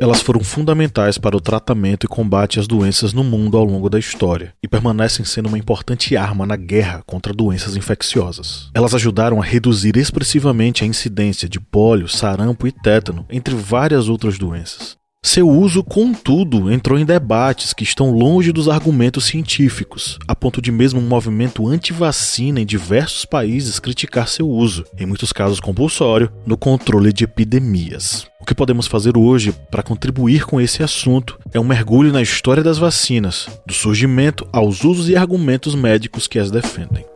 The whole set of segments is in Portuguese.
Elas foram fundamentais para o tratamento e combate às doenças no mundo ao longo da história e permanecem sendo uma importante arma na guerra contra doenças infecciosas. Elas ajudaram a reduzir expressivamente a incidência de pólio, sarampo e tétano, entre várias outras doenças. Seu uso, contudo, entrou em debates que estão longe dos argumentos científicos, a ponto de mesmo um movimento anti-vacina em diversos países criticar seu uso, em muitos casos compulsório, no controle de epidemias. O que podemos fazer hoje para contribuir com esse assunto é um mergulho na história das vacinas, do surgimento aos usos e argumentos médicos que as defendem.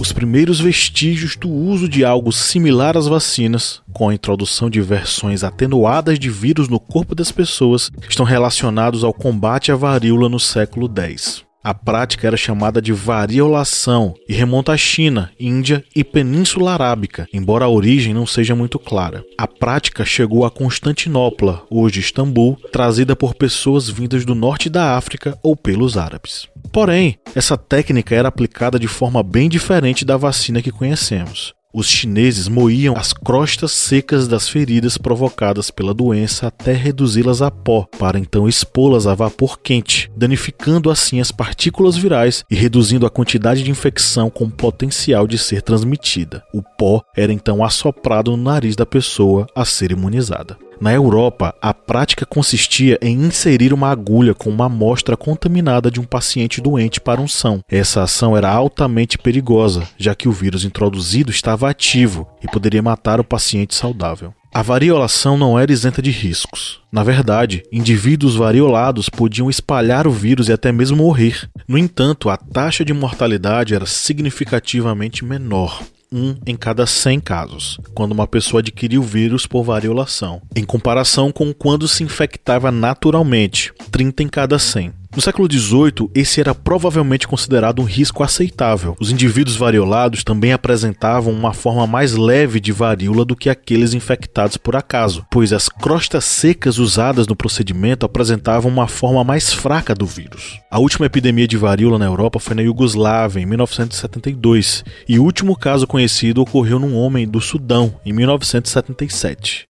Os primeiros vestígios do uso de algo similar às vacinas, com a introdução de versões atenuadas de vírus no corpo das pessoas, estão relacionados ao combate à varíola no século X. A prática era chamada de variolação e remonta à China, Índia e Península Arábica, embora a origem não seja muito clara. A prática chegou a Constantinopla, hoje Istambul, trazida por pessoas vindas do norte da África ou pelos árabes. Porém, essa técnica era aplicada de forma bem diferente da vacina que conhecemos. Os chineses moíam as crostas secas das feridas provocadas pela doença até reduzi-las a pó, para então expô-las a vapor quente, danificando assim as partículas virais e reduzindo a quantidade de infecção com potencial de ser transmitida. O pó era então assoprado no nariz da pessoa a ser imunizada. Na Europa, a prática consistia em inserir uma agulha com uma amostra contaminada de um paciente doente para unção. Essa ação era altamente perigosa, já que o vírus introduzido estava ativo e poderia matar o paciente saudável. A variolação não era isenta de riscos. Na verdade, indivíduos variolados podiam espalhar o vírus e até mesmo morrer. No entanto, a taxa de mortalidade era significativamente menor um em cada 100 casos, quando uma pessoa adquiriu o vírus por variolação, em comparação com quando se infectava naturalmente, 30 em cada 100. No século XVIII, esse era provavelmente considerado um risco aceitável. Os indivíduos variolados também apresentavam uma forma mais leve de varíola do que aqueles infectados por acaso, pois as crostas secas usadas no procedimento apresentavam uma forma mais fraca do vírus. A última epidemia de varíola na Europa foi na Iugoslávia, em 1972, e o último caso conhecido ocorreu num homem do Sudão, em 1977.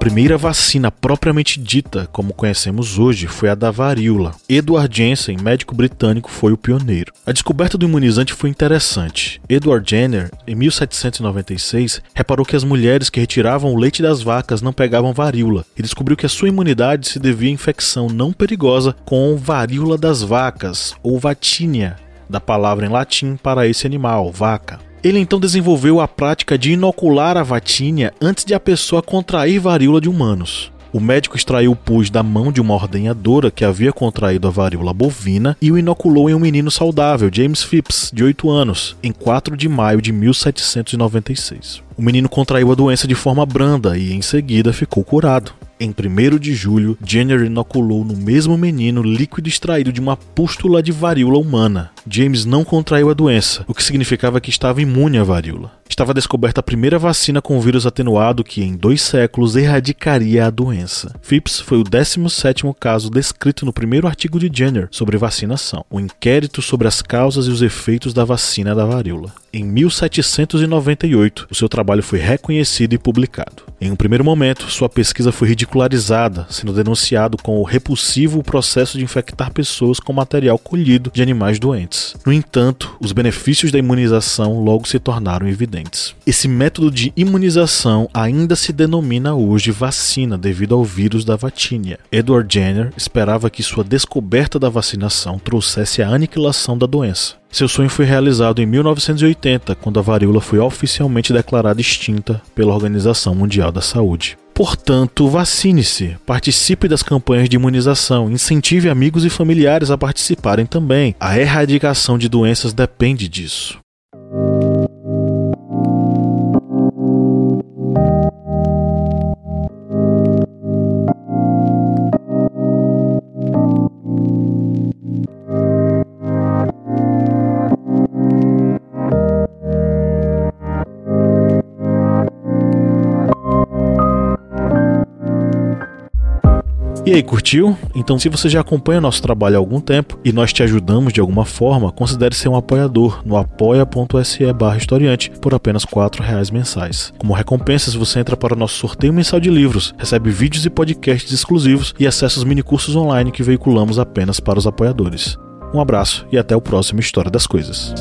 Primeira vacina propriamente dita, como conhecemos hoje, foi a da varíola. Edward Jensen, médico britânico, foi o pioneiro. A descoberta do imunizante foi interessante. Edward Jenner, em 1796, reparou que as mulheres que retiravam o leite das vacas não pegavam varíola e descobriu que a sua imunidade se devia à infecção não perigosa com varíola das vacas, ou vatínia, da palavra em latim para esse animal, vaca. Ele então desenvolveu a prática de inocular a vatínia antes de a pessoa contrair varíola de humanos. O médico extraiu o pus da mão de uma ordenhadora que havia contraído a varíola bovina e o inoculou em um menino saudável, James Phipps, de 8 anos, em 4 de maio de 1796. O menino contraiu a doença de forma branda e, em seguida, ficou curado. Em 1 de julho, Jenner inoculou no mesmo menino líquido extraído de uma pústula de varíola humana. James não contraiu a doença, o que significava que estava imune à varíola. Estava descoberta a primeira vacina com vírus atenuado que, em dois séculos, erradicaria a doença. Phipps foi o 17º caso descrito no primeiro artigo de Jenner sobre vacinação, o um inquérito sobre as causas e os efeitos da vacina da varíola. Em 1798, o seu trabalho foi reconhecido e publicado. Em um primeiro momento, sua pesquisa foi ridicularizada, sendo denunciado com o repulsivo processo de infectar pessoas com material colhido de animais No entanto, os benefícios da imunização logo se tornaram evidentes. Esse método de imunização ainda se denomina hoje vacina devido ao vírus da vatínia. Edward Jenner esperava que sua descoberta da vacinação trouxesse a aniquilação da doença. Seu sonho foi realizado em 1980, quando a varíola foi oficialmente declarada extinta pela Organização Mundial da Saúde. Portanto, vacine-se, participe das campanhas de imunização, incentive amigos e familiares a participarem também. A erradicação de doenças depende disso. E aí, curtiu? Então, se você já acompanha nosso trabalho há algum tempo e nós te ajudamos de alguma forma, considere ser um apoiador no apoia.se barra historiante por apenas R$ reais mensais. Como recompensas, você entra para o nosso sorteio mensal de livros, recebe vídeos e podcasts exclusivos e acessa os minicursos online que veiculamos apenas para os apoiadores. Um abraço e até o próximo História das Coisas.